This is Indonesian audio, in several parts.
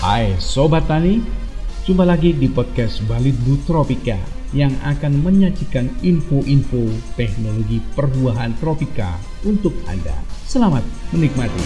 Hai Sobat Tani, jumpa lagi di podcast Balitbu Tropika yang akan menyajikan info-info teknologi perbuahan tropika untuk Anda. Selamat menikmati.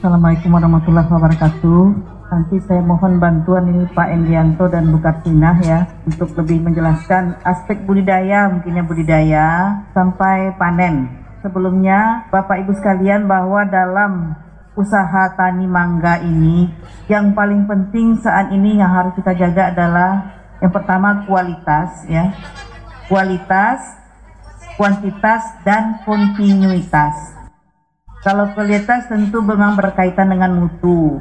Assalamualaikum warahmatullahi wabarakatuh. Nanti saya mohon bantuan ini Pak Endianto dan Bu Kartina ya untuk lebih menjelaskan aspek budidaya, mungkinnya budidaya sampai panen. Sebelumnya Bapak Ibu sekalian bahwa dalam usaha tani mangga ini yang paling penting saat ini yang harus kita jaga adalah yang pertama kualitas ya. Kualitas, kuantitas dan kontinuitas. Kalau kualitas tentu memang berkaitan dengan mutu,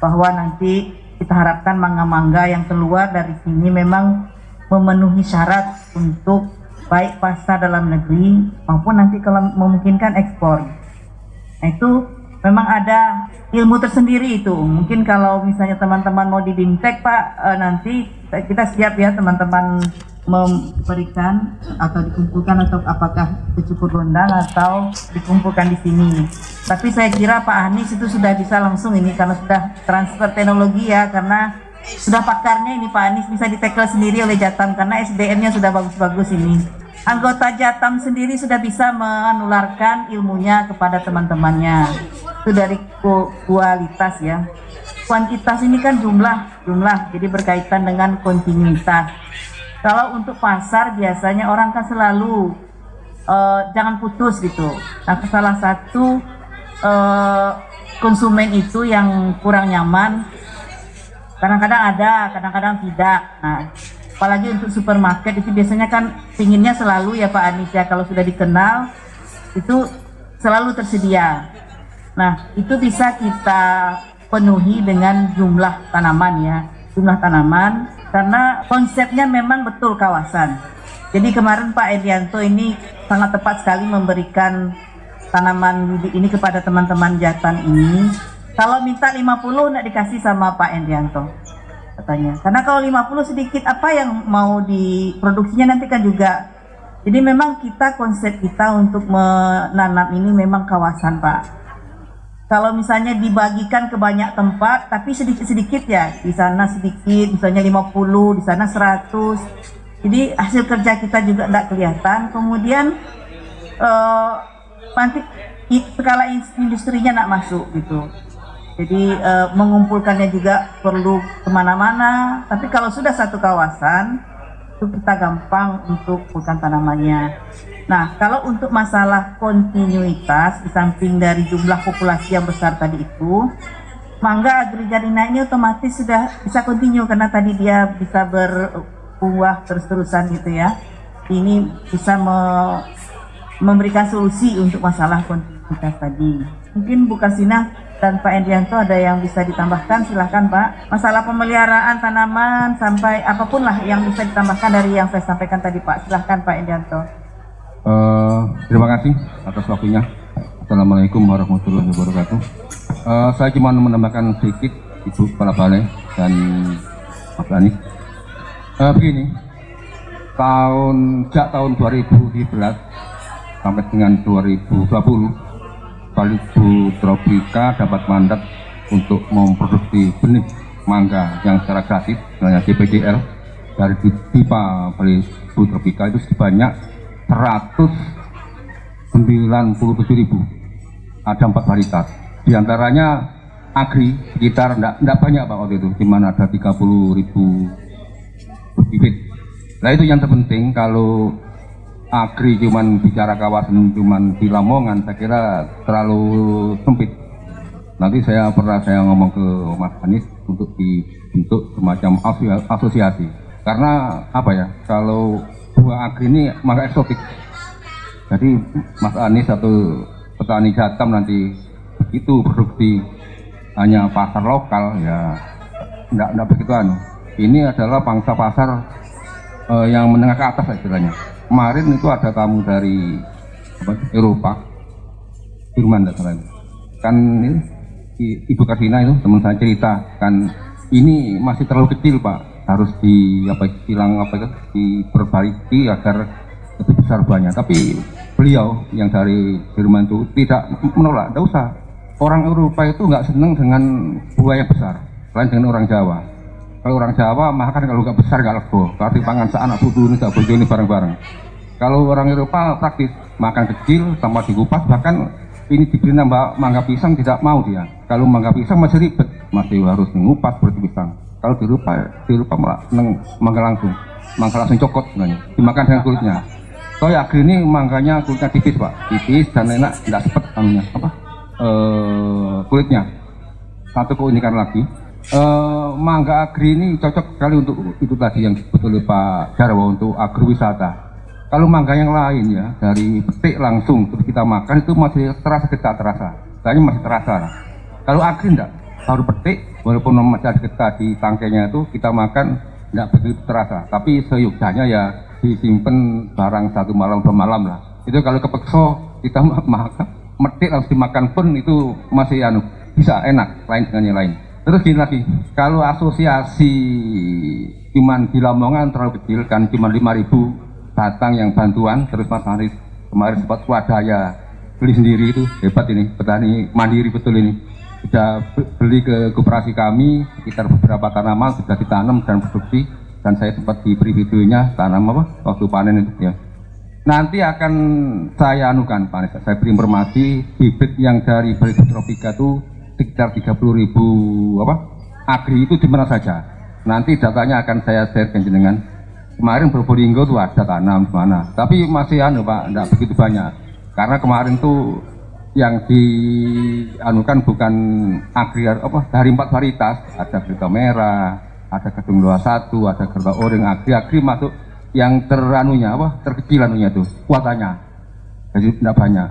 bahwa nanti kita harapkan mangga-mangga yang keluar dari sini memang memenuhi syarat untuk baik pasar dalam negeri maupun nanti kalau memungkinkan ekspor. Nah, itu memang ada ilmu tersendiri itu. Mungkin kalau misalnya teman-teman mau di Bimtek Pak, eh, nanti kita siap ya teman-teman memberikan atau dikumpulkan atau apakah kecukur gondang atau dikumpulkan di sini. Tapi saya kira Pak Anies itu sudah bisa langsung ini karena sudah transfer teknologi ya karena sudah pakarnya ini Pak Anies bisa ditekel sendiri oleh Jatam karena SDM-nya sudah bagus-bagus ini. Anggota Jatam sendiri sudah bisa menularkan ilmunya kepada teman-temannya. Itu dari kualitas ya. Kuantitas ini kan jumlah, jumlah jadi berkaitan dengan kontinuitas kalau untuk pasar biasanya orang kan selalu uh, jangan putus gitu. Nah, salah satu uh, konsumen itu yang kurang nyaman kadang-kadang ada, kadang-kadang tidak. Nah, apalagi untuk supermarket itu biasanya kan pinginnya selalu ya Pak Anies ya kalau sudah dikenal itu selalu tersedia. Nah, itu bisa kita penuhi dengan jumlah tanaman ya, jumlah tanaman karena konsepnya memang betul kawasan. Jadi kemarin Pak Edianto ini sangat tepat sekali memberikan tanaman ini kepada teman-teman Jatan ini. Kalau minta 50 nak dikasih sama Pak Edianto katanya. Karena kalau 50 sedikit apa yang mau diproduksinya nanti kan juga. Jadi memang kita konsep kita untuk menanam ini memang kawasan Pak kalau misalnya dibagikan ke banyak tempat tapi sedikit-sedikit ya. Di sana sedikit misalnya 50 di sana 100 jadi hasil kerja kita juga tidak kelihatan. Kemudian uh, nanti skala industrinya tidak masuk gitu. Jadi uh, mengumpulkannya juga perlu ke mana-mana. Tapi kalau sudah satu kawasan itu kita gampang untuk bukan tanamannya Nah, kalau untuk masalah kontinuitas, di samping dari jumlah populasi yang besar tadi itu, mangga agrijarina ini otomatis sudah bisa kontinu karena tadi dia bisa berbuah terus-terusan gitu ya. Ini bisa me memberikan solusi untuk masalah kontinuitas tadi. Mungkin Bu Kasina dan Pak Endianto ada yang bisa ditambahkan silahkan Pak. Masalah pemeliharaan tanaman sampai apa pun lah yang bisa ditambahkan dari yang saya sampaikan tadi Pak. Silahkan Pak Endianto. Uh, terima kasih atas waktunya. Assalamualaikum warahmatullahi wabarakatuh. Uh, saya cuma menambahkan sedikit Ibu Kepala Balai dan Mas Anies. Uh, begini, tahun sejak tahun 2011 sampai dengan 2020 Balibu Tropika dapat mandat untuk memproduksi benih mangga yang secara gratis, misalnya DPDL dari pipa Balibu Tropika itu sebanyak 197 ribu. Ada empat varietas di antaranya agri sekitar tidak banyak pak waktu itu. Di mana ada 30 ribu bibit. Nah itu yang terpenting kalau agri cuman bicara kawasan cuman di Lamongan saya kira terlalu sempit. Nanti saya pernah saya ngomong ke Mas Anies untuk dibentuk semacam asosiasi. Karena apa ya? Kalau buah agri ini mangga eksotik. Jadi Mas Anies satu petani Jatam nanti itu produksi hanya pasar lokal ya enggak enggak begitu anu. Ini adalah pangsa pasar uh, yang menengah ke atas istilahnya. Kemarin itu ada tamu dari apa, Eropa, Jerman tidak salah. Kan ini Ibu Karina itu teman saya cerita kan ini masih terlalu kecil Pak harus di apa hilang apa itu diperbaiki agar lebih besar buahnya. Tapi beliau yang dari Jerman itu tidak menolak, tidak usah. Orang Eropa itu nggak senang dengan buah yang besar, lain dengan orang Jawa. Kalau orang Jawa makan kalau nggak besar nggak lego. Kalau pangan seanak putu ini tak ini bareng-bareng. Kalau orang Eropa praktis makan kecil sama dikupas bahkan ini diberi nambah mangga pisang tidak mau dia. Kalau mangga pisang masih ribet, masih harus mengupas seperti pisang. Kalau di Eropa, di Eropa malah seneng mangga langsung, mangga langsung cokot sebenarnya, dimakan dengan kulitnya. Soalnya agri ini mangganya kulitnya tipis pak, tipis dan enak, tidak sepet anunya apa uh, kulitnya. Satu keunikan lagi, uh, mangga agri ini cocok sekali untuk itu tadi yang oleh Pak Jarwo untuk agrowisata kalau mangga yang lain ya, dari petik langsung terus kita makan itu masih terasa kita terasa. Kayaknya masih terasa. Lah. Kalau agri enggak, baru petik walaupun masih ada getah di tangkainya itu kita makan enggak begitu terasa. Tapi seyuktanya ya disimpan barang satu malam dua malam lah. Itu kalau kepekso kita makan metik harus dimakan pun itu masih anu bisa enak lain dengan yang lain. Terus gini lagi, kalau asosiasi cuman di Lamongan terlalu kecil kan cuma 5000 datang yang bantuan terus Mas Haris kemarin sempat swadaya beli sendiri itu hebat ini petani mandiri betul ini sudah beli ke koperasi kami sekitar beberapa tanaman sudah ditanam dan produksi dan saya sempat diberi videonya tanam apa waktu panen itu ya. Nanti akan saya anukan Pak saya beri informasi bibit yang dari balik tropika itu sekitar 30 ribu apa agri itu di mana saja. Nanti datanya akan saya share dengan kemarin Probolinggo tuh ada tanam di mana. Tapi masih anu pak tidak begitu banyak. Karena kemarin tuh yang dianukan bukan agri apa dari empat varietas ada kereta merah ada gedung dua satu ada kereta oring agri agri masuk yang teranunya apa terkecil anunya tuh kuatannya jadi tidak banyak.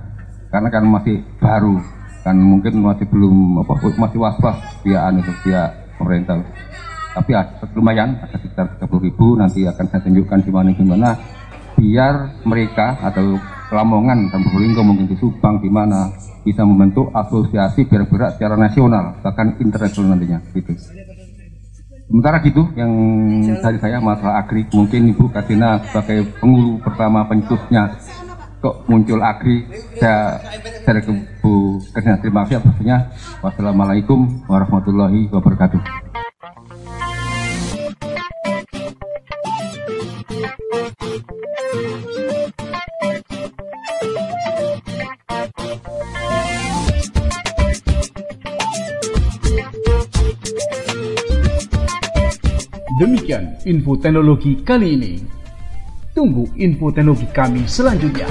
Karena kan masih baru. Kan mungkin masih belum apa masih was was dia anu dia pemerintah. Tapi ada, lumayan ada sekitar 30 ribu. Nanti akan saya tunjukkan di mana gimana biar mereka atau Lamongan dan Probolinggo mungkin di Subang di mana bisa membentuk asosiasi biar berat secara nasional bahkan internasional nantinya gitu. Sementara gitu yang dari saya masalah agri mungkin Ibu Katina sebagai pengulu pertama pencetusnya kok muncul agri saya dari Bu terima kasih atasnya wassalamualaikum warahmatullahi wabarakatuh. Demikian info teknologi kali ini. Tunggu info teknologi kami selanjutnya.